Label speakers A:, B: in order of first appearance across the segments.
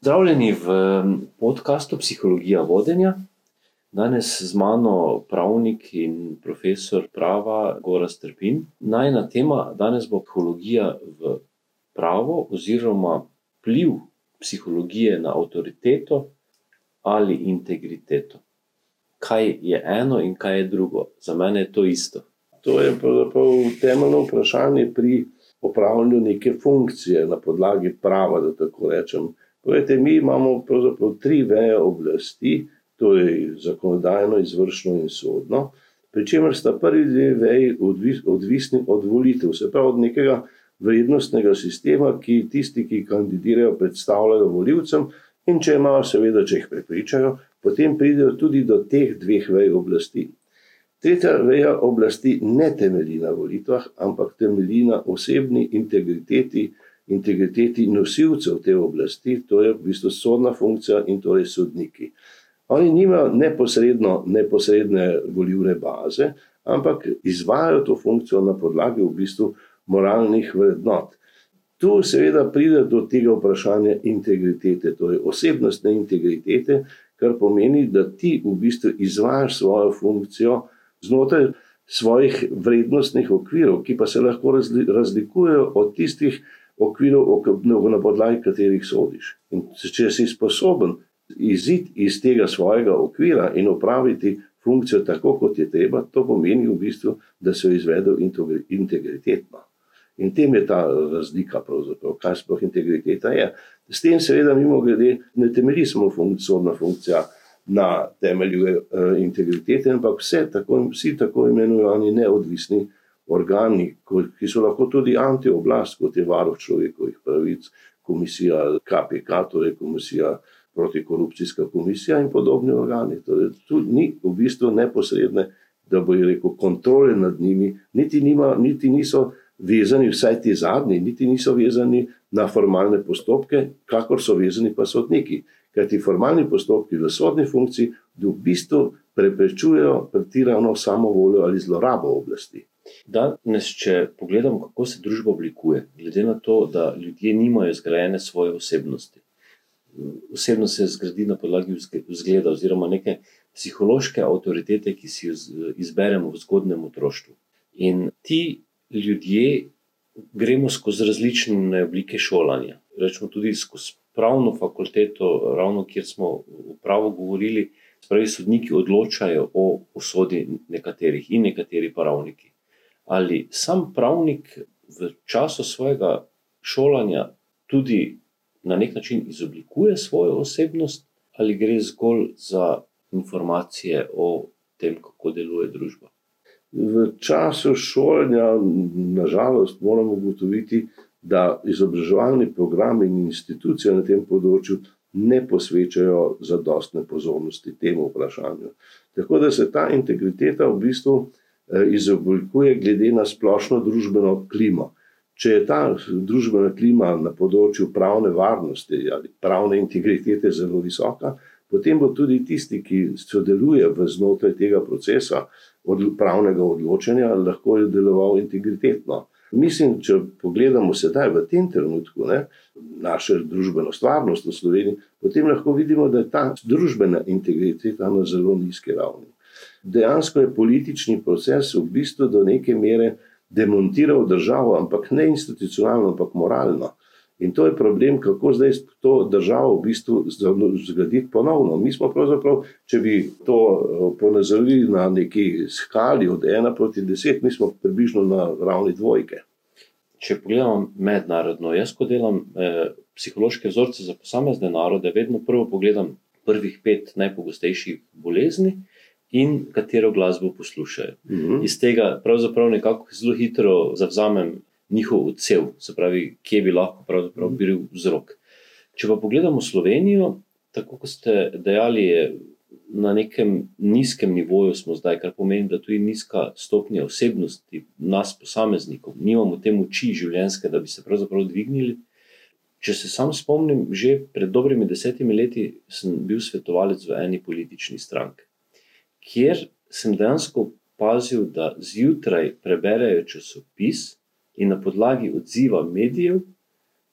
A: Zdravljeni v podkastu Psihologija vodenja. Danes z mano pravnik in profesor prava Gora Strpin. Najna tema danes bo psihologija v pravo oziroma vpliv psihologije na avtoriteto ali integriteto. Kaj je eno in kaj je drugo? Za mene je to isto.
B: To je pravzaprav temeljno vprašanje pri opravljanju neke funkcije na podlagi prava, da tako rečem. Povejte, mi imamo pravzaprav tri veje oblasti, to je zakonodajno, izvršno in sodno, pri čemer sta prvi dve veji odvisni od volitev, se pravi od nekega vrednostnega sistema, ki tisti, ki kandidirajo, predstavljajo voljivcem, in če imajo, seveda, če jih prepričajo, potem pridejo tudi do teh dveh vej oblasti. Tretja veja oblasti ne temelji na volitvah, ampak temelji na osebni integriteti integriteti nosilcev te oblasti, to je v bistvu sodna funkcija in torej sodniki. Oni nimajo neposredno, neposredne volivne baze, ampak izvajo to funkcijo na podlagi v bistvu moralnih vrednot. Tu seveda pride do tega vprašanja integritete, torej osebnostne integritete, kar pomeni, da ti v bistvu izvajaš svojo funkcijo znotraj svojih vrednostnih okvirov, ki pa se lahko razlikujejo od tistih, okvirov, na podlagi katerih sodiš. In če si sposoben iziti iz tega svojega okvira in opraviti funkcijo tako, kot je treba, to pomeni v bistvu, da se jo izvedel integritetno. In tem je ta razlika, kaj sploh integriteta je. S tem, seveda, mimo grede, ne temelji samo sodna funkcija na temelju eh, integritete, ampak vse tako, vsi tako imenovani neodvisni organi, ki so lahko tudi antioblast, kot je varuh človekovih pravic, komisija KPK, torej komisija protikorupcijska komisija in podobni organi. Torej, tu ni v bistvu neposredne, da bo rekel, kontrole nad njimi, niti, nima, niti niso vezani, vsaj ti zadnji, niti niso vezani na formalne postopke, kakor so vezani pa sodniki. Ker ti formalni postopki v sodni funkciji v bistvu preprečujejo pretirano samovoljo ali zlorabo oblasti.
A: Danes, če pogledamo, kako se družba oblikuje, glede na to, da ljudje nimajo zgrajene svoje osebnosti. Osebnost se zgradi na podlagi vzgleda oziroma neke psihološke avtoritete, ki si jo izberemo v zgodnem otroštvu. In ti ljudje gremo skozi različne oblike šolanja. Rečemo tudi skozi pravno fakulteto, ravno kjer smo v pravu govorili, spravi sodniki odločajo o usodi nekaterih in nekateri pravniki ali sam pravnik v času svojega šolanja tudi na nek način izoblikuje svojo osebnost, ali gre zgolj za informacije o tem, kako deluje družba.
B: V času šolanja, nažalost, moramo ugotoviti, da izobraževalni programi in institucije na tem področju ne posvečajo zadostne pozornosti temu vprašanju. Tako da se ta integriteta v bistvu Eh, izoblikuje glede na splošno družbeno klimo. Če je ta družbena klima na področju pravne varnosti ali pravne integritete zelo visoka, potem bo tudi tisti, ki sodeluje v znotraj tega procesa od pravnega odločanja, lahko deloval integritetno. Mislim, če pogledamo sedaj v tem trenutku ne, naše družbeno stvarnost v Sloveniji, potem lahko vidimo, da je ta družbena integriteta na zelo nizki ravni dejansko je politični proces v bistvu do neke mere demontiral državo, ampak ne institucionalno, ampak moralno. In to je problem, kako zdaj to državo v bistvu zgraditi ponovno. Mi smo pravzaprav, če bi to eh, ponazorili na neki skali od ena proti deset, mi smo približno na ravni dvojke.
A: Če pogledam mednarodno, jaz ko delam eh, psihološke vzorce za posamezne narode, vedno prvo pogledam prvih pet najpogostejših bolezni in katero glasbo poslušajo. Uh mhm. -huh. Iz tega pravzaprav nekako zelo hitro zavzamem njihov odsev, se pravi, kje bi lahko mhm. bil vzrok. Če pa pogledamo Slovenijo, tako kot ste dejali, je na nekem nizkem nivoju smo zdaj, kar pomeni, da tu je nizka stopnja osebnosti nas, posameznikov, nimamo te moči življenjske, da bi se pravzaprav dvignili. Če se sam spomnim, že pred dobrimi desetimi leti sem bil svetovalec v eni politični stranki kjer sem dejansko opazil, da zjutraj preberejo časopis in na podlagi odziva medijev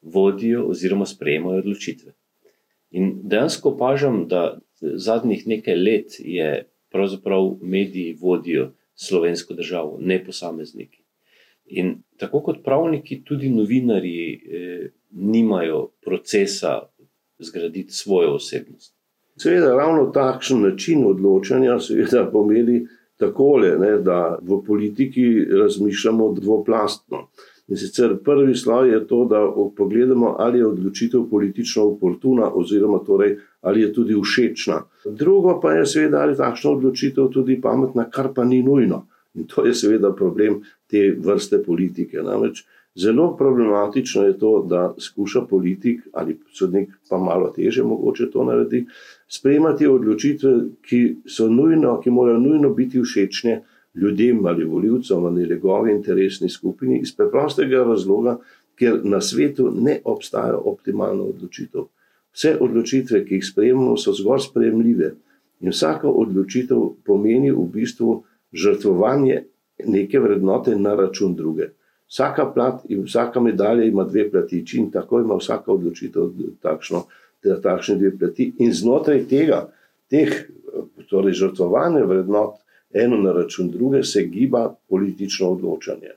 A: vodijo oziroma sprejemajo odločitve. In dejansko opažam, da zadnjih nekaj let je pravzaprav mediji vodijo slovensko državo, ne posamezniki. In tako kot pravniki, tudi novinari eh, nimajo procesa zgraditi svojo osebnost.
B: Seveda, ravno takšen način odločanja seveda pomeni takole, ne, da v politiki razmišljamo dvoplastno. In sicer prvi sloj je to, da pogledamo, ali je odločitev politično oportuna, oziroma torej, ali je tudi všečna. Drugo pa je, seveda, ali je takšna odločitev tudi pametna, kar pa ni nujno. In to je seveda problem te vrste politike. Namreč zelo problematično je to, da skuša politik ali sodnik, pa malo teže, mogoče to naredi, sprejemati odločitve, ki so nujno, ki morajo nujno biti všečne ljudem ali voljivcem ali njegovi interesni skupini, iz preprostega razloga, ker na svetu ne obstaja optimalna odločitev. Vse odločitve, ki jih sprejemamo, so zgolj sprejemljive. In vsaka odločitev pomeni v bistvu žrtvovanje neke vrednote na račun druge. Vsaka plat in vsaka medalja ima dve platiči, in tako ima vsaka odločitev takšno, takšne dve plati. In znotraj tega, teh torej žrtvovanja vrednot, eno na račun druge, se giba politično odločanje.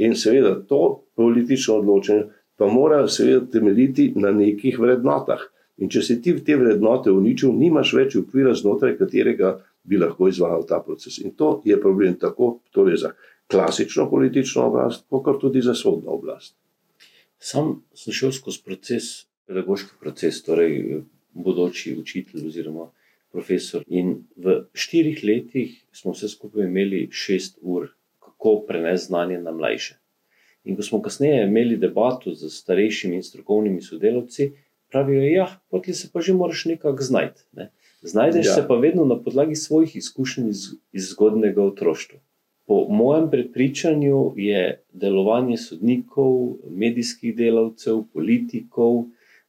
B: In seveda to politično odločanje pa mora seveda temeljiti na nekih vrednotah. In če se ti v te vrednote uničil, nimaš več okvira, znotraj katerega bi lahko izvajal ta proces. In to je problem tako torej za klasično politično oblast, kot tudi za sodno oblast.
A: Sam sem šel skozi proces, pedagoški proces, torej bodoči učitelj oziroma profesor. In v štirih letih smo vse skupaj imeli šest ur, kako prenesti znanje na mlajše. In ko smo kasneje imeli debato z starejšimi in strokovnimi sodelavci, pravijo, da ja, poti se pa že moraš nekako znajti. Ne? Znajdeš ja. se pa vedno na podlagi svojih izkušenj iz, iz zgodnega otroštva. Po mojem prepričanju je delovanje sodnikov, medijskih delavcev, politikov,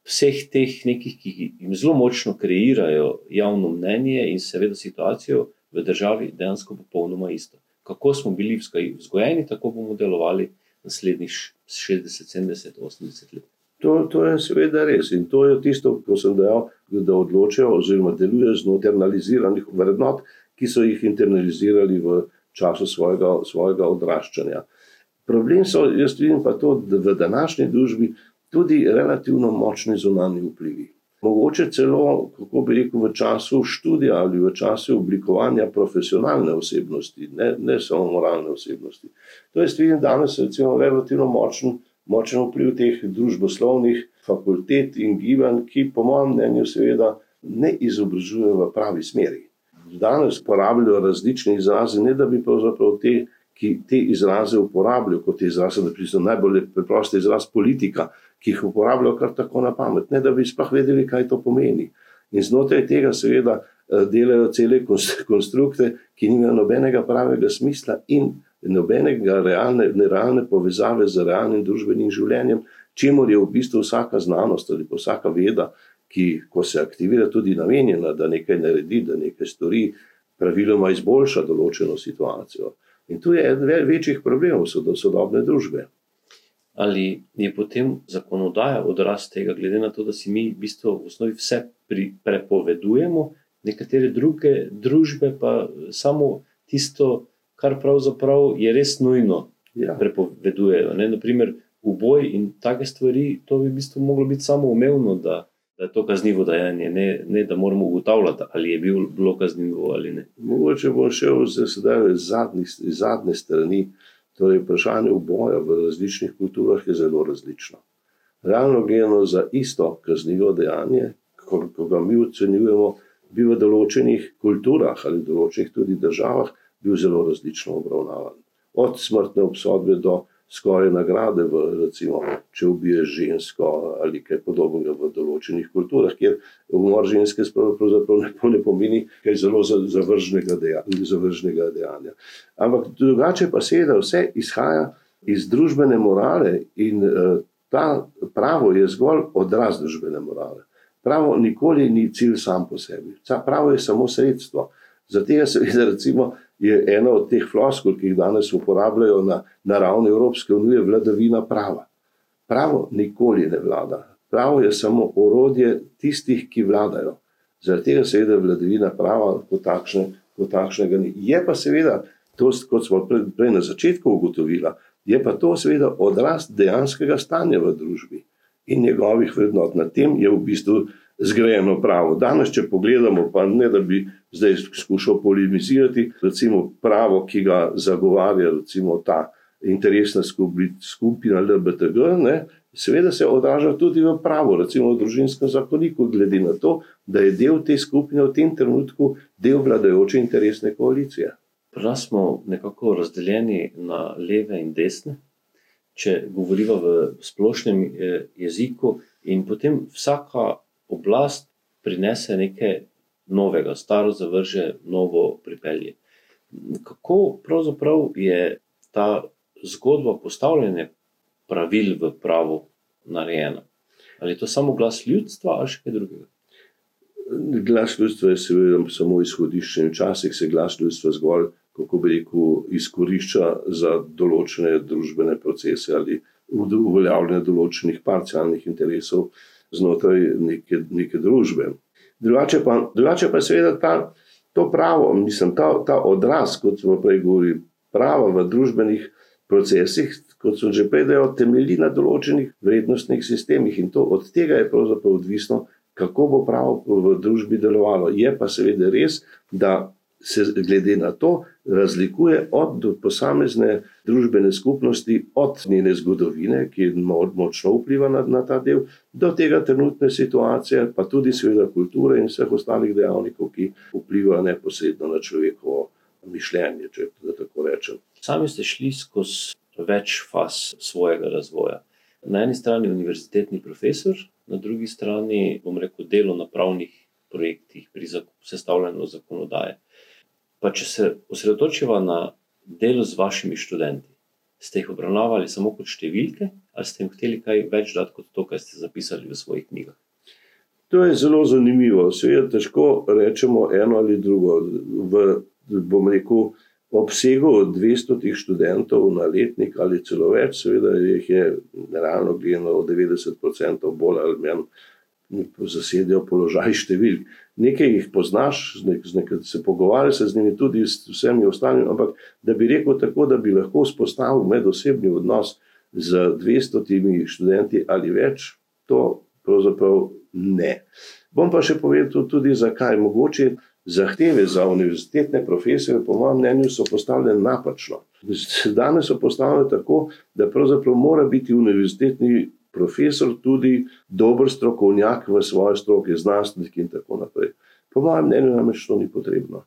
A: vseh teh nekih, ki jim zelo močno kreirajo javno mnenje in seveda situacijo v državi, dejansko popolnoma isto. Kako smo bili vzgojeni, tako bomo delovali naslednjih 60, 70, 80 let.
B: To, to je seveda res in to je tisto, kar sem dejal, da odločajo oziroma delujejo znotraj internaliziranih vrednot, ki so jih internalizirali v času svojega, svojega odraščanja. Problem so, jaz vidim pa to, da v današnji družbi tudi relativno močni zunanji vplivi. Mogoče celo, kako bi rekel, v času študija ali v času oblikovanja profesionalne osebnosti, ne, ne samo moralne osebnosti. To je stvar, danes recimo relativno močen, močen vpliv teh družboslovnih fakultet in gibanj, ki po mojem mnenju seveda ne izobražujejo v pravi smeri. Danes uporabljajo različne izraze, ne da bi pravzaprav te, ki te izraze uporabljajo kot izraze, da priznam najbolj preprosti izraz politika, ki jih uporabljajo kar tako na pamet, ne da bi sploh vedeli, kaj to pomeni. In znotraj tega, seveda, eh, delajo cele konstrukte, ki nimajo nobenega pravega smisla in nobenega realne, nerealne povezave z realnim družbenim življenjem, čemu je v bistvu vsaka znanost ali pa vsaka veda, ki, ko se aktivira, tudi namenjena, da nekaj naredi, da nekaj stori, praviloma izboljša določeno situacijo. In tu je eden večjih problemov sodobne družbe
A: ali je potem zakonodaja odraz tega, glede na to, da si mi v bistvu v osnovi vse pri, prepovedujemo, nekatere druge družbe pa samo tisto, kar pravzaprav je res nujno, ja. prepovedujejo. Ne? Naprimer, uboj in take stvari, to bi v bistvu moglo biti samo umevno. Da je to kaznivo dejanje, ne, ne da moramo ugotavljati, ali je bil, bilo kaznivo ali ne.
B: Mogoče bo šel zdaj iz zadnje strani. Torej, vprašanje uboja v različnih kulturah je zelo različno. Realno gledano za isto kaznivo dejanje, ko, ko ga mi ocenjujemo, bi v določenih kulturah ali določenih tudi državah bil zelo različno obravnavan. Od smrtne obsodbe do skoraj nagrade, v, recimo, če ubiješ žensko ali kaj podobnega v določenih kulturah, kjer umor ženske pravzaprav ne, ne pomeni kaj zelo zavržnega dejanja, zavržnega dejanja. Ampak drugače pa seveda vse izhaja iz družbene morale in uh, ta pravo je zgolj odraz družbene morale. Pravo nikoli ni cilj sam po sebi, pravo je samo sredstvo. Zato je seveda recimo je ena od teh floskul, ki jih danes uporabljajo na, na ravni Evropske unije, vladavina prava. Pravo nikoli ne vlada. Pravo je samo orodje tistih, ki vladajo. Zaradi tega seveda vladavina prava kot, takšne, kot takšnega ni. Je pa seveda, to, kot smo prej, prej na začetku ugotovili, je pa to seveda odraz dejanskega stanja v družbi in njegovih vrednot. Na tem je v bistvu zgrajeno pravo. Danes, če pogledamo, pa ne da bi zdaj skušal polemizirati, recimo pravo, ki ga zagovarja recimo ta interesna skupina LBTG, ne, seveda se odraža tudi v pravu, recimo v družinskem zakoniku, glede na to, da je del te skupine v tem trenutku del vladajoče interesne koalicije.
A: Pri nas smo nekako razdeljeni na leve in desne, če govorimo v splošnem eh, jeziku, in potem vsaka oblast prinese nekaj novega, staro zavrže, novo pripelje. Kako pravzaprav je ta zgodba postavljanja pravil v pravu narejena? Ali je to samo glas ljudstva ali še kaj drugega?
B: Glas ljudstva je seveda samo izhodišče in včasih se glas ljudstva zgolj, kako bi rekel, izkorišča za določene družbene procese ali uveljavljanje določenih parcialnih interesov znotraj neke, neke družbe. Drugače pa, drugače pa seveda ta, to pravo, mislim, ta, ta odraz, kot smo prej govorili, prava v družbenih procesih, kot so že prej dejali, temelji na določenih vrednostnih sistemih in to od tega je pravzaprav odvisno, kako bo pravo v družbi delovalo. Je pa seveda res, da se glede na to razlikuje od posamezne družbene skupnosti, od njene zgodovine, ki močno vpliva na, na ta del, do tega trenutne situacije, pa tudi seveda kulture in vseh ostalih dejavnikov, ki vplivajo neposredno na človekovo mišljenje, če tako rečem.
A: Sami ste šli skozi več faz svojega razvoja. Na eni strani univerzitetni profesor, na drugi strani, bom rekel, delo na pravnih projektih pri sestavljanju zakonodaje. Pa če se osredotočiva na delo z vašimi študenti, ste jih obravnavali samo kot številke, ali ste jim hteli kaj več dati kot to, kar ste zapisali v svojih knjigah?
B: To je zelo zanimivo. Seveda, težko rečemo eno ali drugo. V, bom rekel, obsegu 200 študentov na letnik ali celo več, seveda jih je realno gledano 90% bolj ali manj zasedijo položaj številk. Nekaj jih poznaš, nekaj se pogovarjaš z njimi, tudi z vsemi ostalimi, ampak da bi rekel tako, da bi lahko vzpostavil medosebni odnos z 200 študenti ali več, to pravzaprav ne. Bom pa še povedal tudi, zakaj. Mogoče zahteve za univerzitetne profesore, po mojem mnenju, so postavljene napačno. Danes so postavljene tako, da pravzaprav mora biti univerzitetni profesor tudi dober strokovnjak v svoje stroke, znanstvenik in tako naprej. Po mojem mnenju, namreč to ni potrebno.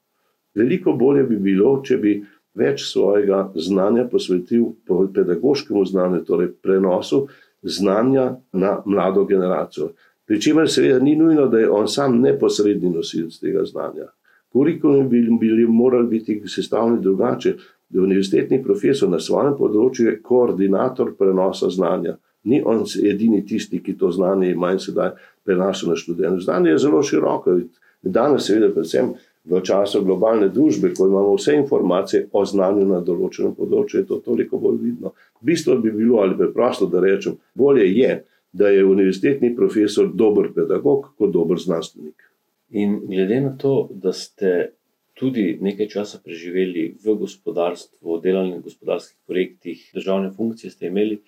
B: Veliko bolje bi bilo, če bi več svojega znanja posvetil pedagoškemu znanju, torej prenosu znanja na mlado generacijo. Pričemer, seveda, ni nujno, da je on sam neposredni nosilec tega znanja. Kurikulum bi bili morali biti sestavljeni drugače. Univerzitetni profesor na svojem področju je koordinator prenosa znanja ni on edini tisti, ki to znanje ima in sedaj prenaša na študente. Znanje je zelo široko. Danes, seveda, predvsem v času globalne družbe, ko imamo vse informacije o znanju na določenem področju, je to toliko bolj vidno. Bistvo bi bilo, ali preprosto da rečem, bolje je, da je univerzitetni profesor dober pedagog kot dober znanstvenik.
A: In glede na to, da ste tudi nekaj časa preživeli v gospodarstvu, delali na gospodarskih projektih, državne funkcije ste imeli,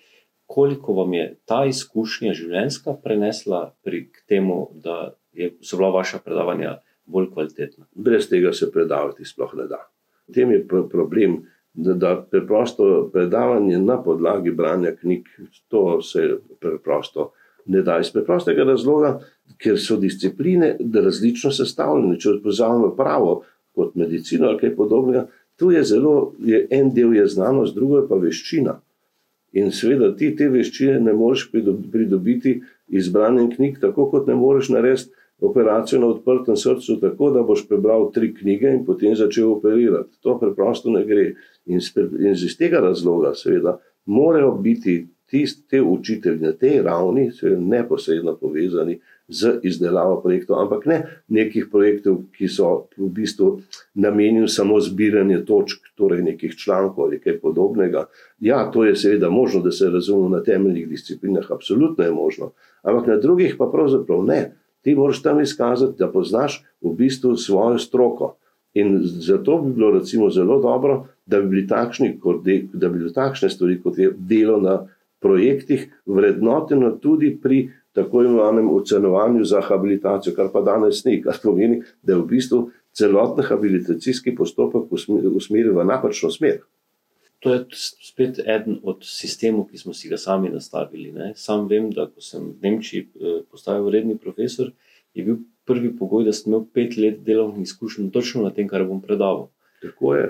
A: koliko vam je ta izkušnja življenjska prenesla pri temu, da je, so bila vaša predavanja bolj kvalitetna?
B: Brez tega se predavati sploh ne da. V tem je problem, da, da preprosto predavanje na podlagi branja knjig, to se preprosto ne da. Iz preprostega razloga, ker so discipline različno sestavljene. Če vzamemo pravo kot medicino ali kaj podobnega, tu je zelo, je en del je znanost, drugo je pa veščina. In seveda ti te veščine ne moreš pridobiti iz branja knjig, tako kot ne moreš narediti operacijo na odprtem srcu, tako da boš prebral tri knjige in potem začel operirati. To preprosto ne gre. In iz tega razloga, seveda, morajo biti tist, te učitelji na tej ravni so neposredno povezani z izdelavo projektov, ampak ne nekih projektov, ki so v bistvu namenjeni samo zbiranju točk, torej nekih člankov ali kaj podobnega. Ja, to je seveda možno, da se razume na temeljnih disciplinah, absolutno je možno, ampak na drugih pa pravzaprav ne. Ti moraš tam izkazati, da poznaš v bistvu svojo stroko. In zato bi bilo recimo zelo dobro, da bi bili takšni, da bi bili takšne stvari, kot je delo na projektih, vrednoteno tudi pri tako imenovanem ocenovanju za habilitacijo, kar pa danes ni, kar pomeni, da je v bistvu celoten habilitacijski postopek usmerjen v napačno smer.
A: To je spet eden od sistemov, ki smo si ga sami nastavili. Ne? Sam vem, da ko sem v Nemčiji eh, postal redni profesor, je bil prvi pogoj, da sem imel pet let delovnih izkušenj točno na tem, kar bom predaval.
B: Tako je.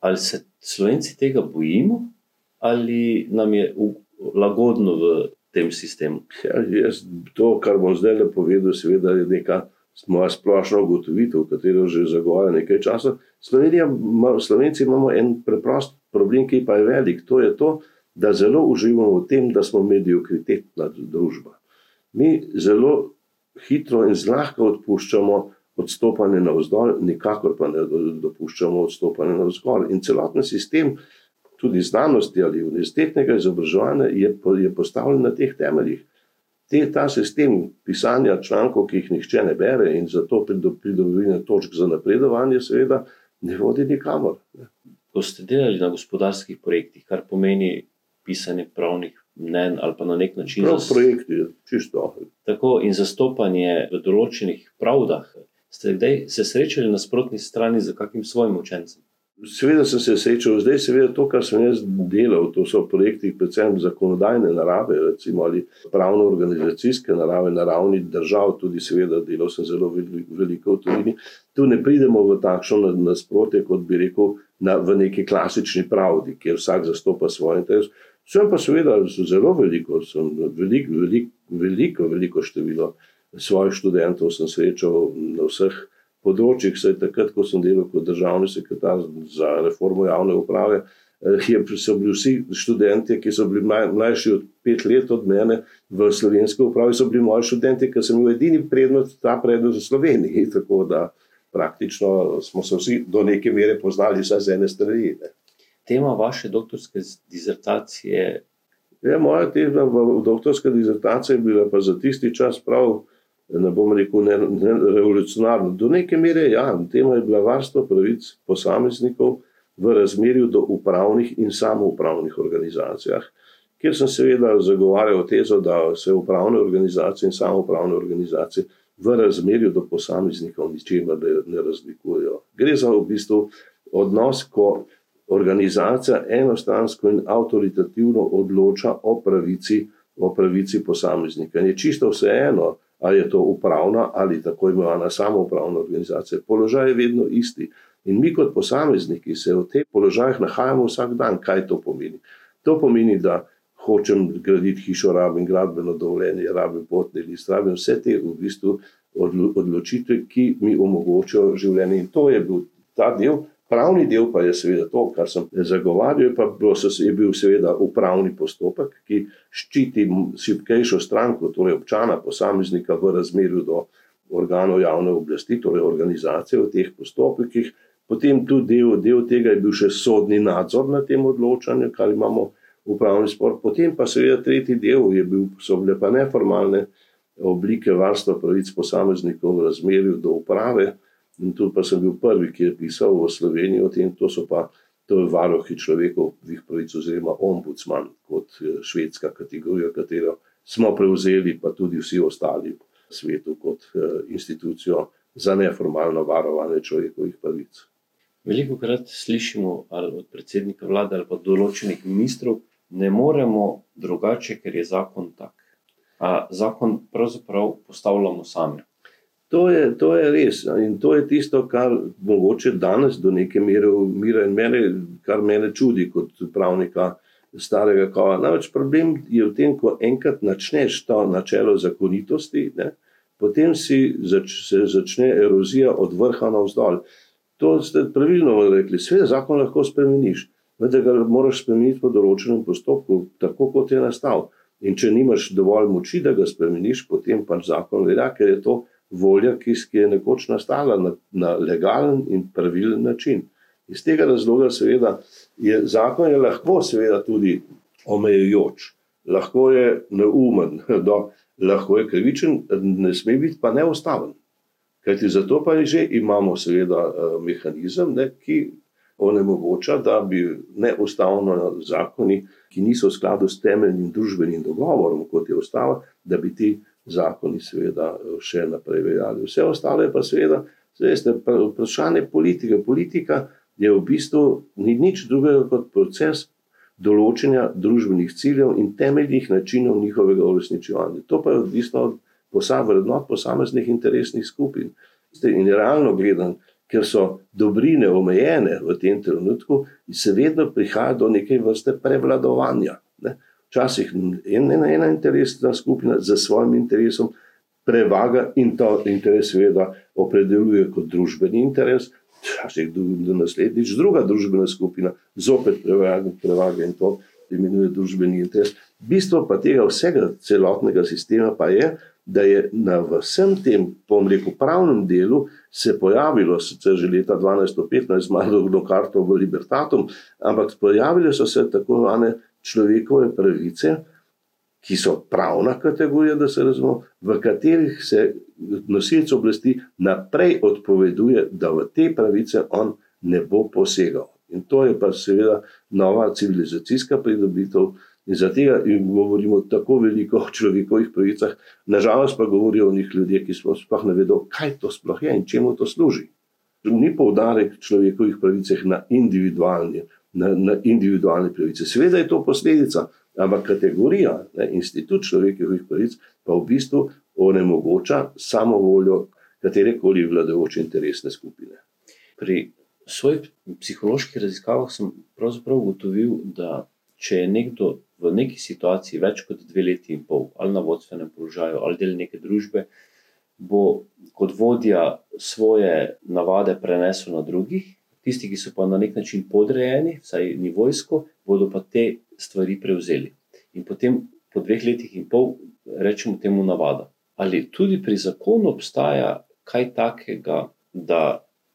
A: Ali se slovenci tega bojimo, ali nam je lagodno v tem sistemu.
B: Ja, jaz, to, kar bom zdaj le povedal, seveda je neka moja splošna ugotovitev, katero že zagovarja nekaj časa. Slovenija, Slovenci imamo en preprost problem, ki pa je velik. To je to, da zelo uživamo v tem, da smo mediokritetna družba. Mi zelo hitro in zlahka odpuščamo odstopanje na vzdolj, nikakor pa ne dopuščamo odstopanje na vzgor. In celoten sistem tudi znanosti ali univerzitetnega izobraževanja je, je postavljen na teh temeljih. Te, ta sistem pisanja člankov, ki jih nihče ne bere in zato pridobivanje točk za napredovanje, seveda, ne vodi nikamor.
A: Ko ste delali na gospodarskih projektih, kar pomeni pisanje pravnih mnen ali pa na nek način.
B: Prav projekti, čisto.
A: Tako in zastopanje v določenih pravdah, ste kdaj se srečali na sprotni strani z kakim svojim učencem?
B: Seveda sem se srečal, zdaj seveda to, kar sem jaz delal, to so projekti predvsem zakonodajne narave, recimo ali pravno-organizacijske narave na ravni držav, tudi seveda delal sem zelo veliko v tujini. Tu ne pridemo v takšno nasprotje, kot bi rekel, na, v neki klasični pravdi, kjer vsak zastopa svoj interes. Sem pa seveda zelo veliko, sem veliko, veliko, veliko, veliko število svojih študentov sem srečal na vseh področjih, saj takrat, ko sem delal kot državni sekretar za reformo javne uprave, eh, je, so bili vsi študenti, ki so bili mlajši od pet let od mene v slovenski upravi, so bili moji študenti, ker sem imel edini predmet, ta predmet v Sloveniji. Tako da praktično smo se vsi do neke mere poznali, vsaj z ene strani. Ne.
A: Tema vaše doktorske dizertacije.
B: Ja, moja tema v doktorske dizertacije je bila pa za tisti čas prav ne bom rekel, ne, ne revolucionarno. Do neke mere, ja, tema je bila varstvo pravic posameznikov v razmerju do upravnih in samoupravnih organizacijah, kjer sem seveda zagovarjal tezo, da se upravne organizacije in samoupravne organizacije v razmerju do posameznikov ničemer ne, ne razlikujejo. Gre za v bistvu odnos, ko organizacija enostransko in avtoritativno odloča o pravici, o pravici posameznika. In je čisto vseeno, ali je to upravna ali tako imenovana samoupravna organizacija. Položaj je vedno isti. In mi, kot posamezniki, se v teh položajih nahajamo vsak dan. Kaj to pomeni? To pomeni, da hočem graditi hišo, rabim gradbeno dovoljenje, rabim potni list, rabim vse te v bistvu odločitve, ki mi omogočajo življenje. In to je bil ta del, Pravni del pa je seveda to, kar sem zagovarjal, pa je bil seveda upravni postopek, ki ščiti šipkejšo stranko, torej občana, posameznika v razmerju do organov javne oblasti, torej organizacije v teh postopkih. Potem tudi del, del tega je bil še sodni nadzor na tem odločanju, kar imamo upravni spor. Potem pa seveda tretji del je bil, so bile pa neformalne oblike varstva pravic posameznikov v razmerju do uprave. In tu pa sem bil prvi, ki je pisal v Sloveniji o tem, to so pa to varohi človekovih pravic, oziroma ombudsman, kot švedska kategorija, katero smo prevzeli, pa tudi vsi ostali v svetu, kot eh, institucijo za neformalno varovanje človekovih pravic.
A: Veliko krat slišimo od predsednika vlade ali pa določenih ministrov, ne moremo drugače, ker je zakon tak. A zakon pravzaprav postavljamo sami.
B: To je, to je res in to je tisto, kar mogoče danes do neke mere umira in mene, kar mene čudi kot pravnika starega kova. Namreč problem je v tem, ko enkrat začneš to načelo zakonitosti, ne, potem zač, se začne erozija od vrha na vzdolj. To ste pravilno rekli, sve zakon lahko spremeniš. vendar ga moraš spremeniti po določenem postopku, tako kot je nastal. In če nimaš dovolj moči, da ga spremeniš, potem pač zakon velja, ker je to volja, ki je nekoč nastala na, na legalen in pravilen način. Iz tega razloga, seveda, je zakon je lahko, seveda, tudi omejujoč, lahko je neumen, do, lahko je krivičen, ne sme biti pa neustaven. Kajti zato pa že imamo, seveda, eh, mehanizem, ne, ki onemogoča, da bi neustavno zakoni, ki niso v skladu s temeljnim družbenim dogovorom, kot je ustava, da bi ti zakoni, seveda, še naprej veljali. Vse ostalo je pa, seveda, veste, vprašanje politike. Politika je v bistvu ni nič drugega kot proces določanja družbenih ciljev in temeljnih načinov njihovega uresničevanja. To pa je odvisno od posameznih, posameznih interesnih skupin. In realno gledano, ker so dobrine omejene v tem trenutku, se vedno prihaja do neke vrste prevladovanja. Ne. Včasih ena, ena interesna skupina za svojim interesom prevaga in to interes, seveda, opredeljuje kot družbeni interes, včasih do naslednjič druga družbena skupina zopet prevaga, prevaga in to imenuje družbeni interes. Bistvo pa tega vsega celotnega sistema pa je, da je na vsem tem, pomreku, pravnem delu se pojavilo, sicer že leta 1215, malo do karto v Libertatum, ampak pojavile so se tako imenovane človekove pravice, ki so pravna kategorija, da se razumemo, v katerih se nosilec oblasti naprej odpoveduje, da v te pravice on ne bo posegal. In to je pa seveda nova civilizacijska pridobitev, In zato govorimo tako veliko o človekovih pravicah, nažalost pa govorijo o njih ljudje, ki sploh ne vedo, kaj to sploh je in čemu to služi. Ni poudarek človekovih pravicah na individualni, na, na individualni pravici. Sveda je to posledica, ampak kategorija, ne, institut človekovih pravic pa v bistvu onemogoča samo voljo katerekoli vladajoče interesne skupine.
A: Pri svojih psiholoških raziskavah sem pravzaprav ugotovil, da če je nekdo v neki situaciji več kot dve leti in pol, ali na vodstvenem položaju, ali del neke družbe, bo kot vodja svoje navade prenesel na drugih, tisti, ki so pa na nek način podrejeni, vsaj ni vojsko, bodo pa te stvari prevzeli. In potem po dveh letih in pol rečemo temu navada. Ali tudi pri zakonu obstaja kaj takega, da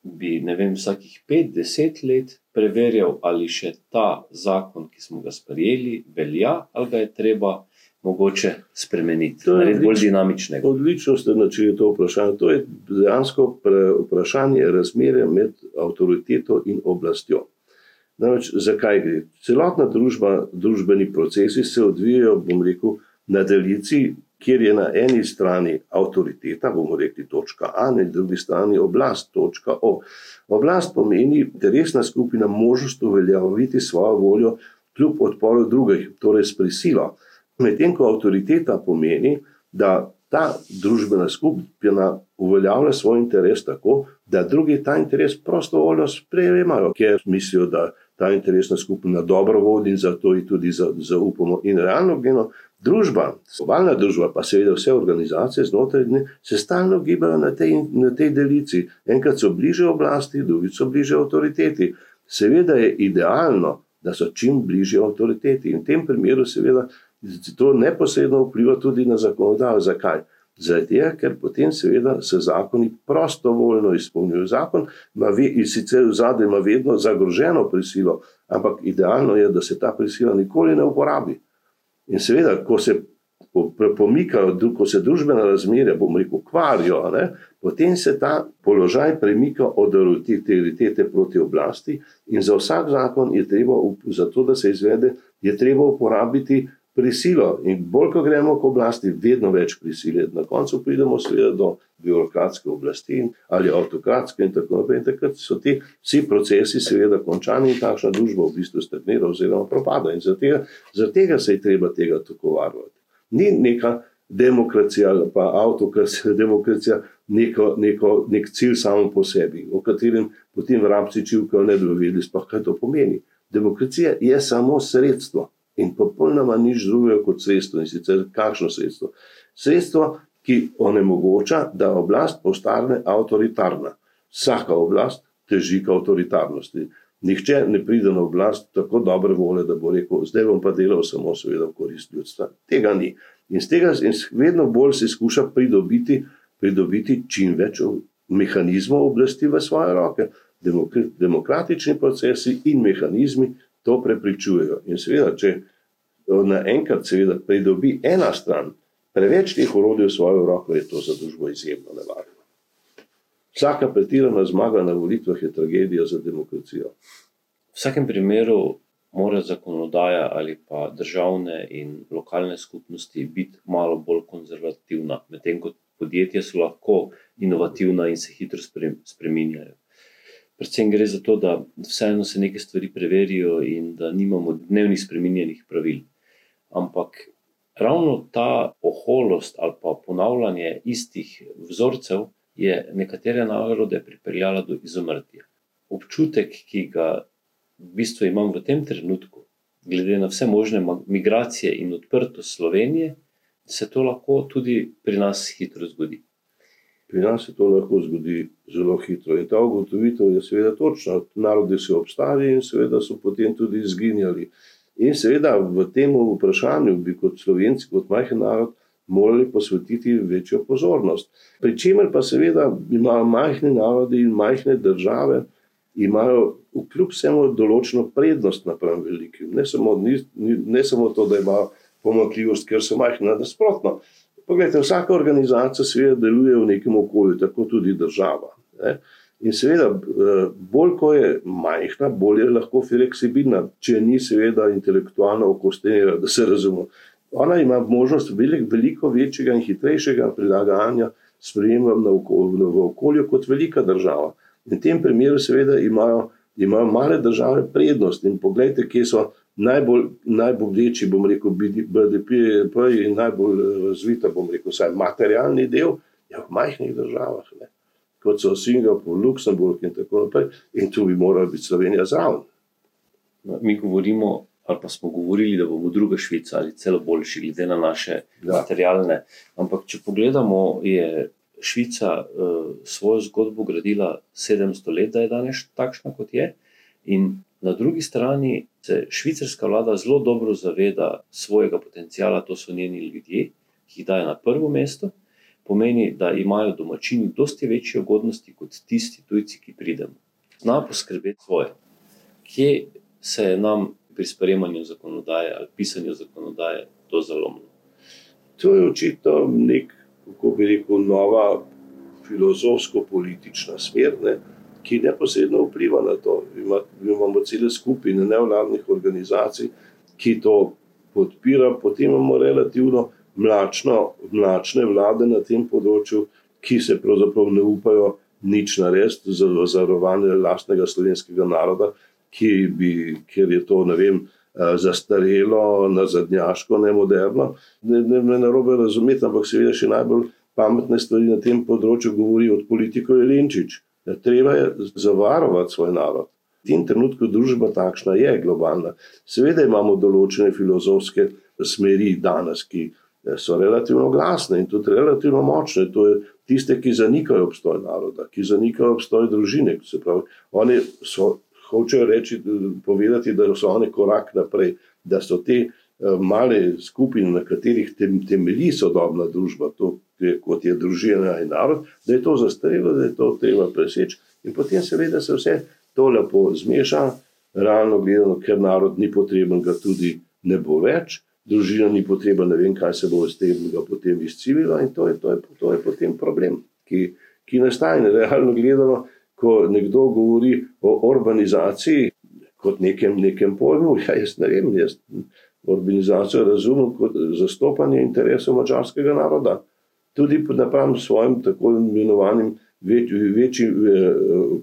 A: bi vem, vsakih 5-10 let preverjal, ali še ta zakon, ki smo ga sprejeli, velja, ali ga je treba mogoče spremeniti, je bolj dinamičnega.
B: Odlično ste načeli to vprašanje. To je dejansko vprašanje razmerja med avtoriteto in oblastjo. Namreč, zakaj gre? Celotna družba, družbeni procesi se odvijajo, bom rekel, na delici kjer je na eni strani avtoriteta, bomo rekli točka A, na drugi strani oblast, točka O. Oblast pomeni, da resna skupina možnost uveljaviti svojo voljo kljub odporu drugih, torej s prisilo. Medtem ko avtoriteta pomeni, da ta družbena skupina uveljavlja svoj interes tako, da drugi ta interes prostovoljno sprejemajo, ker mislijo, da ta interesna skupina dobro vodi in zato ji tudi zaupamo. In realno gledano, Družba, globalna družba, pa seveda vse organizacije znotraj nje, se stalno gibajo na tej, na tej delici. Enkrat so bliže oblasti, drugič so bliže avtoriteti. Seveda je idealno, da so čim bliže avtoriteti. In v tem primeru, seveda, to neposredno vpliva tudi na zakonodajo. Zakaj? Zato, ker potem, seveda, se zakoni prostovoljno izpolnjujejo. Zakon ima, ve, sicer v zadnjem, ima vedno zagroženo prisilo, ampak idealno je, da se ta prisila nikoli ne uporabi. In seveda, ko se pomikajo, ko se družbena razmerja, bomo rekel, kvarijo, ne, potem se ta položaj premika od autoritete proti oblasti, in za vsak zakon je treba, zato da se izvede, je treba uporabiti prisilo. In bolj, ko gremo k oblasti, vedno več prisile. Na koncu pridemo seveda do birokratske oblasti ali avtokratske in tako naprej. In takrat so ti vsi procesi seveda končani in takšna družba v bistvu stagnira oziroma propada. In zaradi tega, zaradi tega se je treba tega tako varovati. Ni neka demokracija ali pa avtokracija, demokracija neko, neko, nek cilj samo po sebi, o katerem potem vrabci čivkajo ne dovedi, sploh kaj to pomeni. Demokracija je samo sredstvo in popolnoma nič drugega kot sredstvo. In sicer kakšno sredstvo? Sredstvo, ki onemogoča, da oblast postane avtoritarna. Vsaka oblast teži k avtoritarnosti. Nihče ne pride na oblast tako dobre volje, da bo rekel, zdaj bom pa delal samo seveda v korist ljudstva. Tega ni. In z tega in vedno bolj se skuša pridobiti, pridobiti čim več mehanizmov oblasti v svoje roke. Demokratični procesi in mehanizmi to prepričujejo. In seveda, če naenkrat seveda pridobi ena stran preveč teh orodij v svojo roko, je to za družbo izjemno nevarno. Vsaka pretirana zmaga na volitvah je tragedija za demokracijo.
A: V vsakem primeru mora zakonodaja ali pa državne in lokalne skupnosti biti malo bolj konzervativna, medtem ko podjetja so lahko inovativna in se hitro spreminjajo. Predvsem gre za to, da vseeno se neke stvari preverijo in da nimamo dnevnih spremenjenih pravil. Ampak ravno ta oholost ali pa ponavljanje istih vzorcev je nekatere narode pripeljala do izumrtja. Občutek, ki ga v bistvu imam v tem trenutku, glede na vse možne migracije in odprtost Slovenije, se to lahko tudi pri nas hitro zgodi.
B: Pri nas se to lahko zgodi zelo hitro. In ta ugotovitev je seveda točna. Narodi so obstali in seveda so potem tudi izginjali. In seveda v tem vprašanju bi kot slovenci, kot majhen narod, morali posvetiti večjo pozornost. Pričemer pa seveda imajo majhni narodi in majhne države, imajo kljub vsemu določeno prednost napram velikim. Ne samo, ni, ne samo to, da imajo pomakljivost, ker so majhne, nasprotno. Poglejte, vsaka organizacija seveda deluje v nekem okolju, tako tudi država. Ne? In seveda, eh, bolj ko je majhna, bolj je lahko fleksibilna, če ni seveda intelektualno okostenjena, da se razumemo ona ima možnost veliko, veliko večjega in hitrejšega prilagajanja sprejemom v okolju kot velika država. In v tem primeru, seveda, imajo, imajo male države prednost. In pogledajte, kje so najbolj, najbolj večji, bom rekel, BDP in najbolj razvita, bom rekel, vsaj materialni del, je v majhnih državah, ne? kot so Singapur, Luksemburg in tako naprej. In tu bi morala biti Slovenija zraven.
A: No, mi govorimo ali pa smo govorili, da bomo druga Švica ali celo boljši, glede na naše
B: Ja.
A: materialne. Ampak, če pogledamo, je Švica uh, svojo zgodbo gradila 700 let, da je danes takšna, kot je. In na drugi strani se švicarska vlada zelo dobro zaveda svojega potencijala, to so njeni ljudje, ki jih daje na prvo mesto. Pomeni, da imajo domačini dosti večje ugodnosti kot tisti tujci, ki pridemo. Zna poskrbeti svoje. Kje se je nam pri sprejemanju zakonodaje ali pisanju zakonodaje to zalomilo?
B: To je očitno nek, kako bi rekel, nova filozofsko-politična smer, ne, ki neposredno vpliva na to. Ima, imamo cele skupine nevladnih organizacij, ki to podpira, potem imamo relativno mlačno, mlačne vlade na tem področju, ki se pravzaprav ne upajo nič narediti za varovanje lastnega slovenskega naroda, bi, ker je to, ne vem, eh, zastarelo, nazadnjaško, ne moderno. Ne, ne me narobe razumeti, ampak seveda še najbolj pametne stvari na tem področju govori od politikov Jelenčič. Treba je zavarovati svoj narod. V tem trenutku družba takšna je globalna. Seveda imamo določene filozofske smeri danes, ki eh, so relativno glasne in tudi relativno močne. To je tiste, ki zanikajo obstoj naroda, ki zanikajo obstoj družine. Pravi, oni so hočejo reči, povedati, da so oni korak naprej, da so te eh, male skupine, na katerih temelji sodobna družba, to, kot je družina in narod, da je to zastarelo, da je to treba preseči. In potem seveda se vse to lepo zmeša, realno gledano, ker narod ni potreben, ga tudi ne bo več. Družina ni potreba, ne vem, kaj se bo iz tega potem izcivilo, in to je, to je, to je potem problem, ki, ki nastaja. Realno gledano, ko nekdo govori o urbanizaciji kot nekem, nekem pojmu, ja, jaz ne vem, jaz urbanizacijo razumem kot zastopanje interesov mačarskega naroda. Tudi napram svojim tako imenovanim večjim več,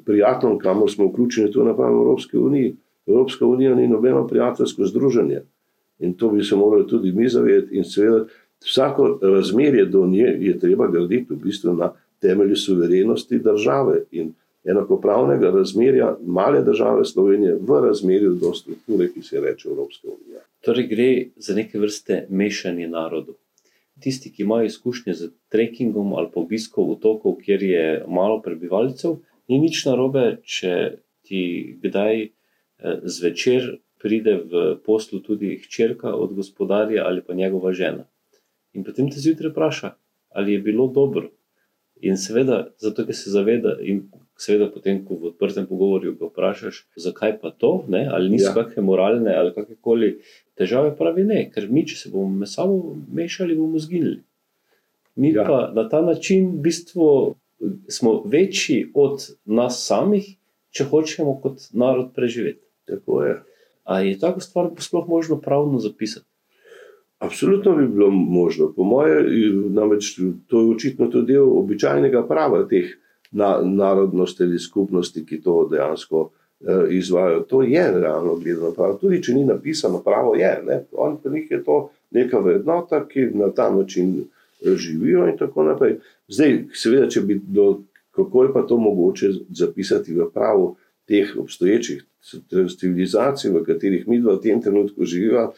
B: prijateljem, kamor smo vključeni, tu napram Evropske unije. Evropska unija ni nobeno prijateljsko združenje. In to bi se morali tudi mi zavedati. In seveda, vsako razmerje do nje je treba graditi v bistvu na temelju suverenosti države. In enakopravnega razmerja male države Slovenije v razmerju do strukture, ki se reče Evropska unija.
A: Torej, gre za neke vrste mešanje narodov. Tisti, ki imajo izkušnje z trekkingom ali pa obiskom otokov, kjer je malo prebivalcev, ni nič narobe, če ti kdaj zvečer pride v poslu tudi hčerka od gospodarja ali pa njegova žena. In potem te zjutraj vpraša, ali je bilo dobro. In seveda, zato ker se zaveda, in seveda, potem, ko v odprtem pogovoru ga vprašaš, zakaj pa to, ne? ali niso ja. kakšne moralne ali kakorkoli težave, pravi ne, ker mi, če se bomo med sabo mešali, bomo zginili. Mi ja. pa na ta način v bistvu smo večji od nas samih, če hočemo kot narod preživeti.
B: Tako je.
A: Ali je tako stvar sploh možno pravno zapisati?
B: Absolutno bi bilo možno. Po mojem, namreč to je očitno tudi del običajnega prava teh na, narodnosti ali skupnosti, ki to dejansko eh, izvajo. To je realno gledano pravo. Tudi če ni napisano pravo, je. Ne? On pa njih je to neka vrednota, ki na ta način eh, živijo in tako naprej. Zdaj, seveda, če bi do, kako je pa to mogoče zapisati v pravu teh obstoječih civilizacij, v katerih mi v tem trenutku živimo.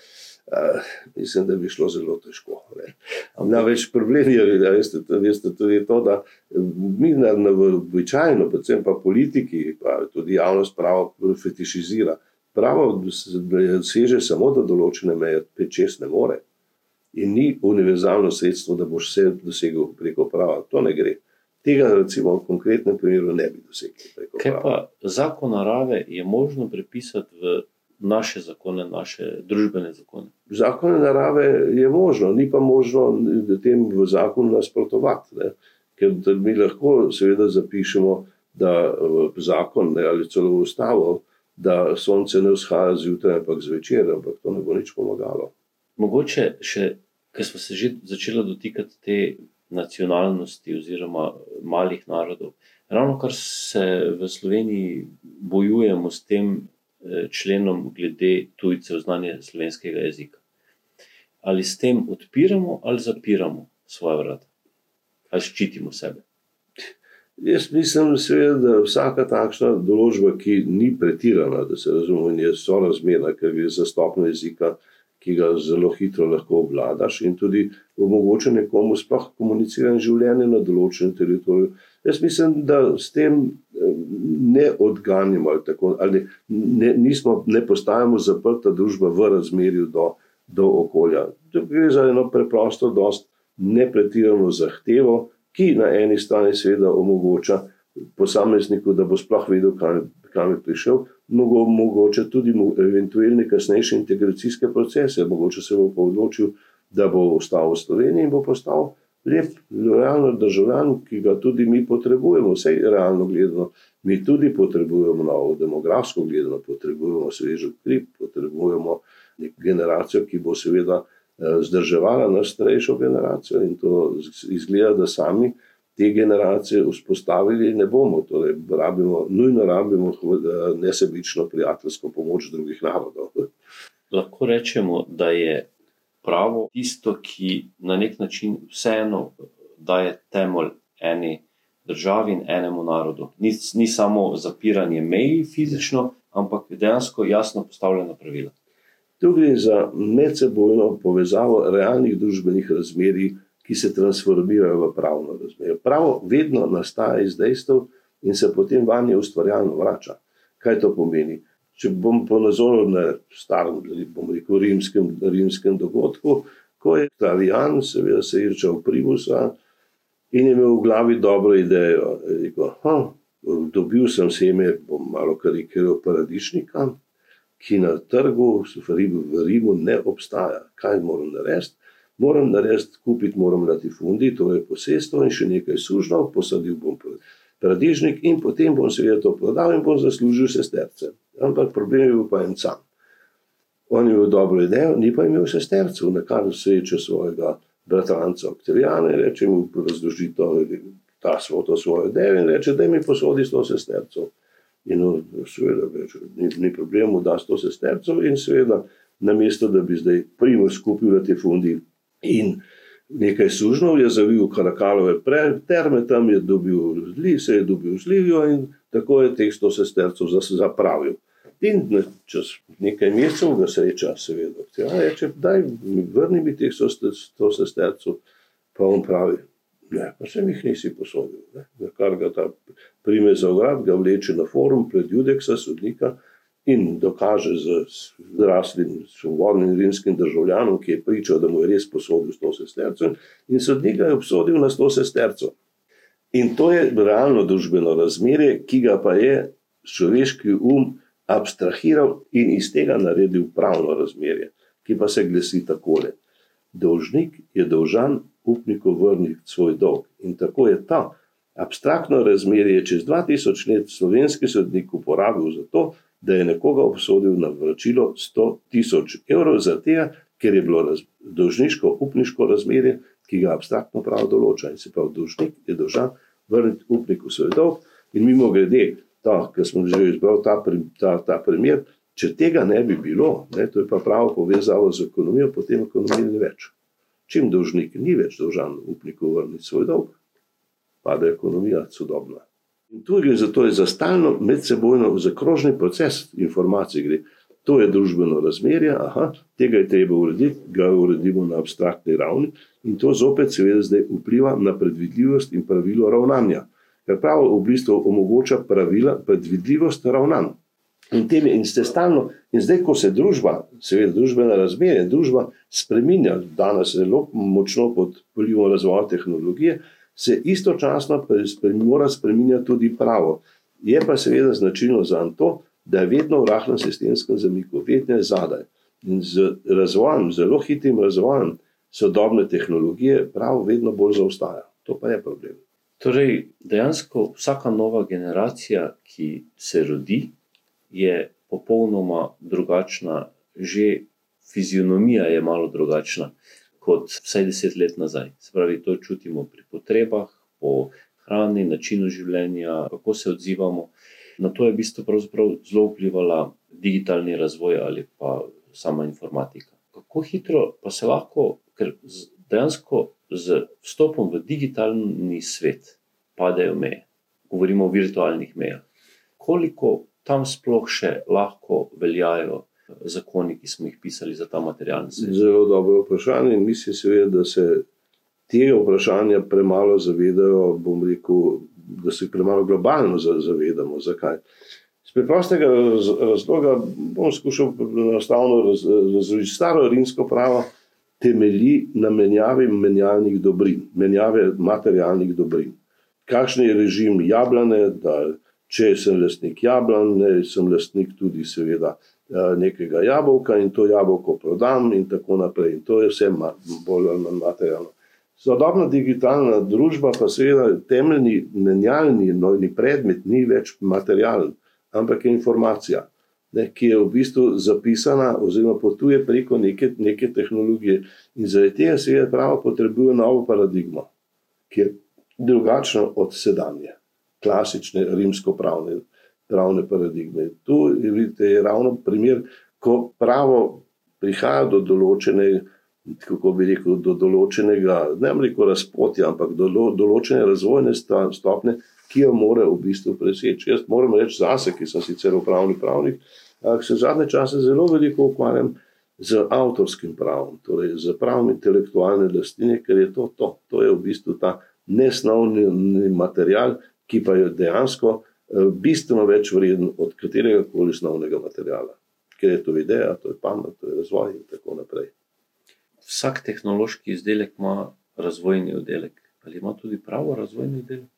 B: Uh, mislim, da bi šlo zelo težko. Največ problem je, da veste, veste, tudi to, da mi na, na običajno, predvsem pa politiki, pa tudi javnost pravo fetišizira. Pravo seže samo do določene meje, pet čest ne more. In ni univerzalno sredstvo, da boš vse dosegel preko prava. To ne gre. Tega, recimo, v konkretnem primeru ne bi dosegel.
A: Kaj pa zakon narave je možno prepisati v naše zakone, naše družbene zakone.
B: Zakone narave je možno, ni pa možno tem v zakonu nasprotovati. Ne? Ker mi lahko seveda zapišemo, da v zakon ne, ali celo v ustavo, da sonce ne vzhaja zjutraj, ampak zvečer, ampak to ne bo nič pomagalo.
A: Mogoče še, ker smo se že začeli dotikati te nacionalnosti oziroma malih narodov. Ravno kar se v Sloveniji bojujemo s tem, Eh, členom glede tujcev znanja slovenskega jezika. Ali s tem odpiramo ali zapiramo svoje vrata, ali ščitimo sebe?
B: Jaz mislim, seveda, da vsaka takšna določba, ki ni pretirana, da se razume, je sorazmerna, ker gre za stopno jezika, ki ga zelo hitro lahko obvladaš in tudi omogoča nekomu sploh komunicirati življenje na določenem teritoriju. Jaz mislim, da s tem ne odganjamo ali, tako, ali ne, nismo, ne postajamo zaprta družba v razmerju do, do okolja. To gre za eno preprosto, dost nepretirano zahtevo, ki na eni strani seveda omogoča posamezniku, da bo sploh vedel, kam, kam je prišel, Mogo, mogoče tudi eventualne kasnejše integracijske procese, mogoče se bo odločil, da bo ostal v Sloveniji in bo postal lep, realno državljan, ki ga tudi mi potrebujemo, vse realno gledano. Mi tudi potrebujemo novo, demografsko gledano, potrebujemo svežo kri, potrebujemo generacijo, ki bo seveda eh, zdrževala naš starejšo generacijo in to izgleda, da sami te generacije vzpostavili ne bomo. Torej, rabimo, nujno rabimo eh, nesebično prijateljsko pomoč drugih narodov.
A: Lahko rečemo, da je pravo, tisto, ki na nek način vseeno daje temelj eni državi in enemu narodu. Ni, ni samo zapiranje meji fizično, ampak dejansko jasno postavljena pravila.
B: Tu gre za medsebojno povezavo realnih družbenih razmerij, ki se transformirajo v pravno razmerje. Pravo vedno nastaja iz dejstev in se potem vanje ustvarjalno vrača. Kaj to pomeni? če bom ponazoril na starem, bom rekel, rimskem, rimskem dogodku, ko je Italijan, seveda se je rečal Primusa in je imel v glavi dobro idejo. Rekel, ha, dobil sem seme, bom malo karikiral, paradišnika, ki na trgu v Rimu, v Rimu ne obstaja. Kaj moram narediti? Moram narediti, kupiti moram latifundi, to je posestvo in še nekaj sužnov, posadil bom paradižnik in potem bom seveda to prodal in bom zaslužil sesterce ampak problem je bil pa en sam. On je imel dobro idejo, ni pa imel sestercev, na kar sreče svojega bratranca Octaviana in reče mu: razloži to, ta svojo, svojo idejo in reče: da mi posodi sto sestercev. In on, seveda, reče, ni, ni problemu, da sto sestercev in seveda, namesto da bi zdaj primo skupil te fundi in nekaj sužnov, je zavil karakalove terme, tam je dobil zli, se je dobil zlivijo in tako je teh sto sestercev zapravil. In čez nekaj mesecev ga sreča, seveda. Ja, reče, daj, vrni mi teh sto sestercev, pa on pravi, ne, pa se mi jih nisi posodil. Ne. Kar ga ta prime za urad, ga vleče na forum pred Judeksa, sodnika, in dokaže z zraslim, svobodnim rimskim državljanom, ki je pričal, da mu je res posodil 100 sestercev, in sodnik ga je obsodil na 100 sestercev. In to je realno družbeno razmerje, ki ga pa je človeški um abstrahiral in iz tega naredil pravno razmerje, ki pa se glasi takole. Dolžnik je dolžan upniku vrniti svoj dolg. In tako je ta abstraktno razmerje čez 2000 let slovenski sodnik uporabil za to, da je nekoga obsodil na vračilo 100 tisoč evrov, zato ker je bilo raz, dolžniško upniško razmerje, ki ga abstraktno prav določa. In se pravi, dolžnik je dolžan vrniti upniku svoj dolg. In mimo grede, ki smo že izbrali ta, ta, ta primer, če tega ne bi bilo, ne, to je pa pravo povezavo z ekonomijo, potem ekonomije ni več. Čim dolžnik ni več dolžan upniku vrniti svoj dolg, pade ekonomija sodobna. In tu gre za to, za stalno medsebojno zakrožni proces informacij. Gre. To je družbeno razmerje, aha, tega je treba urediti, ga uredimo na abstraktni ravni in to zopet, seveda, zdaj vpliva na predvidljivost in pravilo ravnanja. Ker pravo v bistvu omogoča pravila, predvidljivost ravnanj. In, tem, in, stalno, in zdaj, ko se družba, seveda, družbena razmerja, družba spremenja, danes zelo močno pod vplivom razvoja tehnologije, se istočasno mora spremenjati tudi pravo. Je pa seveda značilno za to, da je vedno v rahlem sistemskem zamiku, vedno je zadaj. In z razvojem, zelo hitrim razvojem sodobne tehnologije, pravo vedno bolj zaostaja. To pa je problem.
A: Torej, dejansko vsaka nova generacija, ki se rodi, je popolnoma drugačna, že fizionomija je malo drugačna kot vsaj deset let nazaj. Se pravi, to čutimo pri potrebah, po hrani, načinu življenja, kako se odzivamo. Na to je v bistvu zelo vplivala digitalni razvoj ali pa sama informatika. Kako hitro pa se lahko, ker dejansko z vstopom v digitalni svet padejo meje, govorimo o virtualnih mejah. Koliko tam sploh še lahko veljajo zakoni, ki smo jih pisali za ta materialni svet?
B: Zelo dobro vprašanje. Mislim, seveda, da se te vprašanja premalo zavedajo. Bom rekel, da se jih premalo globalno zavedamo. Zakaj? Z preprostega razloga bom skušal enostavno razložiti. Staro rimsko pravo temelji na menjavi menjalnih dobrin, menjave materialnih dobrin. Kakšen je režim jablane, da če sem lastnik jablane, sem lastnik tudi, seveda, Eh, nekega jabolka in to jabolko prodam, in tako naprej. In to je vse bolj ali manj materialno. Sodobna digitalna družba pa seveda temeljni menjalni nojni predmet ni več materialen, ampak je informacija, ne, ki je v bistvu zapisana oziroma potuje preko neke, neke tehnologije. In zaradi tega seveda pravo potrebuje novo paradigmo, ki je drugačna od sedanje, klasične rimsko-pravne pravne paradigme. Tu vidite, je ravno primer, ko pravo prihaja do določene, kako bi rekel, do določenega, ne reko razpotja, ampak do določene razvojne stopne, ki jo mora v bistvu preseči. Jaz moram reči zase, ki sem sicer v pravni pravnik, ampak se zadnje čase zelo veliko ukvarjam z avtorskim pravom, torej z pravom intelektualne lastnine, ker je to to. To je v bistvu ta nesnovni material, ki pa je dejansko Eh, bistveno več vreden od katerega koli osnovnega materiala, ker je to ideja, to je pamet, to je razvoj in tako naprej.
A: Vsak tehnološki izdelek ima razvojni oddelek. Ali ima tudi pravo razvojni oddelek?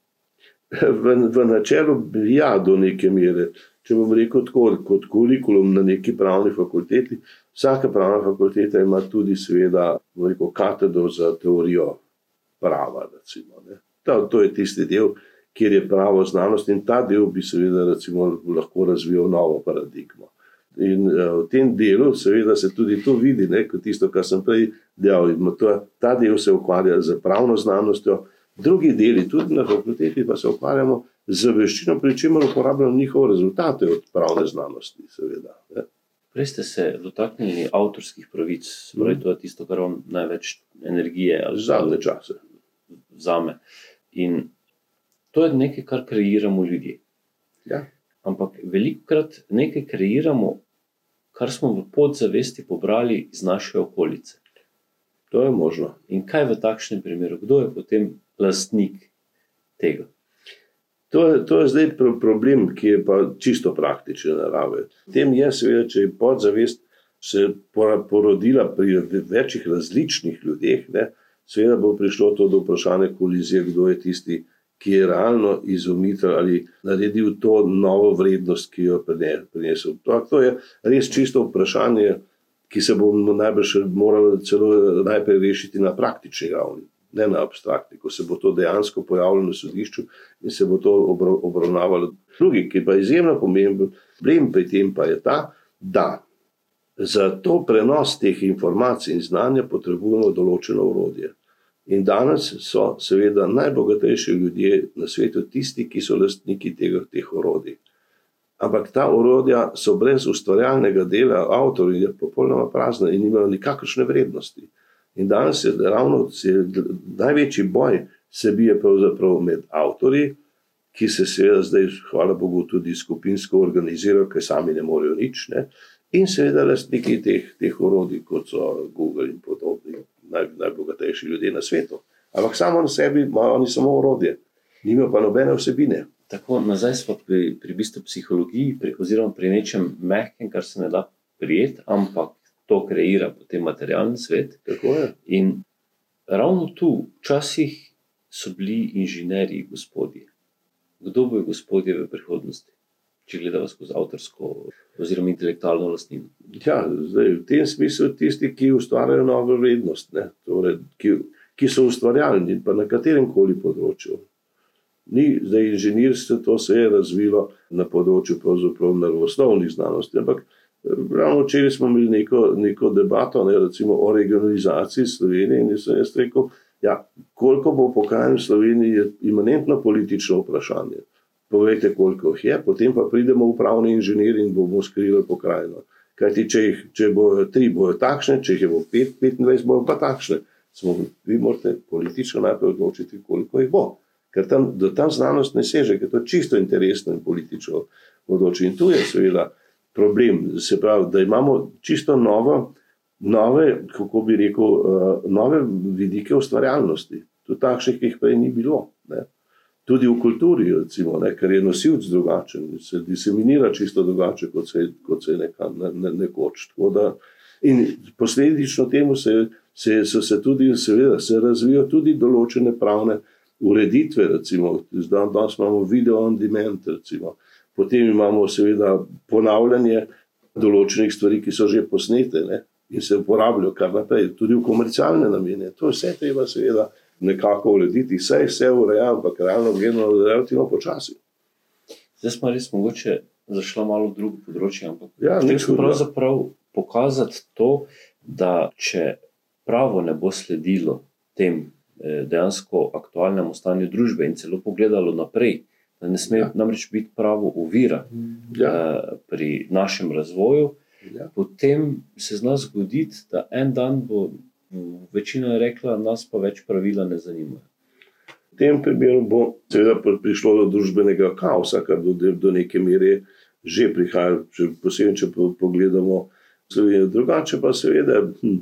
B: V, v načelu, ja, do neke mere. Če bom rekel tako, kot kurikulum na neki pravni fakulteti, vsaka pravna fakulteta ima tudi, seveda, rekel, katedro za teorijo prava. Recimo, to, to je tisti del, kjer je pravo znanost in ta del bi seveda recimo, lahko razvijal novo paradigmo. In uh, v tem delu, seveda, se tudi to vidi, ne, kot tisto, kar sem prej dejal. Ta del se ukvarja z pravno znanostjo, drugi deli, tudi na fakulteti, pa se ukvarjamo z veščino, pri čemer uporabljamo njihove rezultate od pravne znanosti. Seveda,
A: Prej ste se dotaknili avtorskih pravic, torej to je tisto, kar vam največ energije ali
B: zadnje čase.
A: Zame. In To je nekaj, kar kreiramo ljudje.
B: Ja.
A: Ampak veliko krat nekaj kreiramo, kar smo v podzavesti pobrali iz naše okolice.
B: To je možno.
A: In kaj v takšnem primeru, kdo je potem lastnik tega?
B: To je, to je zdaj problem, ki je pa čisto praktične narave. Tem je, seveda, če je podzavest se porodila pri večjih različnih ljudeh, ne, seveda bo prišlo to do vprašanja kolizije, kdo je tisti, ki je realno izumitelj ali naredil to novo vrednost, ki jo prinesel. To, to je res čisto vprašanje, ki se bo najbrž moralo celo najprej rešiti na praktični ravni ne na abstraktni, ko se bo to dejansko pojavilo na sodišču in se bo to obravnavalo. Drugi, ki pa je izjemno pomemben, problem pri tem pa je ta, da za to prenos teh informacij in znanja potrebujemo določeno urodje. In danes so seveda najbogatejši ljudje na svetu tisti, ki so lastniki tega, teh orodij. Ampak ta orodja so brez ustvarjalnega dela, avtorji, popolnoma prazna in nimajo nikakršne vrednosti. In danes je ravno je največji boj, se bije pravzaprav med avtorji, ki se seveda zdaj, hvala Bogu, tudi skupinsko organizirajo, ker sami ne morejo nič, ne? in seveda lastniki teh, teh orodij, kot so Google in podobni, naj, najbogatejši ljudje na svetu. Ampak samo na sebi imajo oni samo orodje, nimajo pa nobene vsebine.
A: Tako, nazaj smo pri, pri bistvu psihologiji, pri, oziroma pri nečem mehkem, kar se ne da prijeti, ampak to kreira potem materialni svet. In ravno tu, včasih so bili inženirji, gospodje. Kdo bo gospodje v prihodnosti, če gledamo skozi avtorsko oziroma intelektualno lastnino?
B: Ja, zdaj, v tem smislu tisti, ki ustvarjajo novo vrednost, torej, ki, ki so ustvarjalni na katerem koli področju. Ni zdaj inženirstvo, to se je razvilo na področju naravoslovnih znanosti, ampak Ravno včeraj smo imeli neko, neko debato ne, o regionalizaciji Slovenije in sem jaz rekel, ja, koliko bo pokrajin v Sloveniji, je imanentno politično vprašanje. Povejte, koliko jih je, potem pa pridemo v pravni inženir in bomo skrili pokrajino. Kajti, če, jih, če bojo tri, bojo takšne, če jih bo pet, petindvajset, bojo pa takšne. Smo, vi morate politično najprej odločiti, koliko jih bo. Ker tam, tam znanost ne seže, ker to je čisto interesno in politično odločiti. In tu je seveda problem. Se pravi, da imamo čisto novo, nove, kako bi rekel, uh, nove vidike ustvarjalnosti, tudi takšnih, ki jih prej ni bilo. Ne. Tudi v kulturi, recimo, ne, ker je nosilc drugačen, se diseminira čisto drugače, kot se, kot se je neka, ne, ne, nekoč. Da, in posledično temu se, se, so se tudi, seveda, se razvijajo tudi določene pravne ureditve. Recimo, danes imamo video on demand, recimo, potem imamo seveda ponavljanje določenih stvari, ki so že posnete ne? in se uporabljajo kar naprej, tudi v komercialne namene. To vse treba seveda nekako urediti, vse je vse urejeno, ampak realno gledano, relativno počasi.
A: Zdaj smo res mogoče zašli malo v drugo področje, ampak ja, nekaj pravzaprav pokazati to, da če pravo ne bo sledilo tem eh, dejansko aktualnemu stanju družbe in celo pogledalo naprej, ne sme ja. namreč biti pravo uvira ja. uh, pri našem razvoju. Ja. Potem se zna zgoditi, da en dan bo večina rekla, nas pa več pravila ne zanima.
B: V tem primeru bo seveda prišlo do družbenega kaosa, kar do, do neke mere že prihaja, če posebej, če pogledamo Slovenijo. Drugače pa seveda, hm,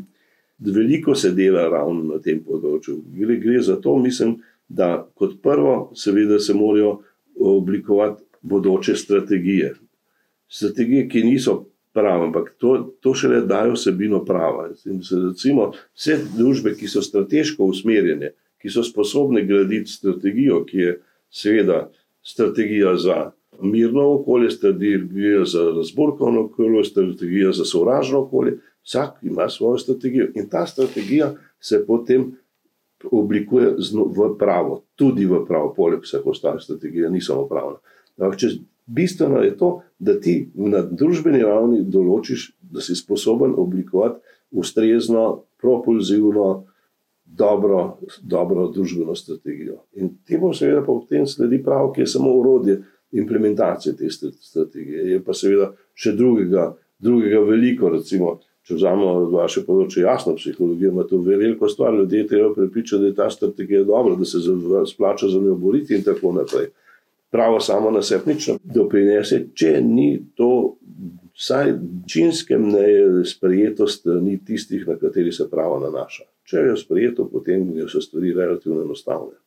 B: veliko se dela ravno na tem področju. Gre, gre za to, mislim, da kot prvo, seveda se morajo oblikovati bodoče strategije. Strategije, ki niso prave, ampak to, to šele dajo vsebino prava. Recimo, vse družbe, ki so strateško usmerjene, ki so sposobne graditi strategijo, ki je seveda strategija za mirno okolje, strategija za razborkovno okolje, strategija za sovražno okolje, vsak ima svojo strategijo in ta strategija se potem oblikuje v pravo, tudi v pravo, poleg vseh ostalih strategij, ni samo pravna. Bistveno je to, da ti na družbeni ravni določiš, da si sposoben oblikovati ustrezno, propulzivno, dobro, dobro družbeno strategijo. In temu seveda potem sledi pravo, ki je samo urodje implementacije te strategije. Je pa seveda še drugega, drugega veliko, recimo. Če vzamemo vaše področje, jasno, psihologija ima to veliko stvar, ljudje treba prepričati, da je ta strategija dobra, da se splača za njo boriti in tako naprej. Pravo samo na sebi nič ne doprinese, če ni to vsaj činske mneje sprejeto strani tistih, na kateri se pravo nanaša. Če je sprejeto, potem so stvari relativno enostavne.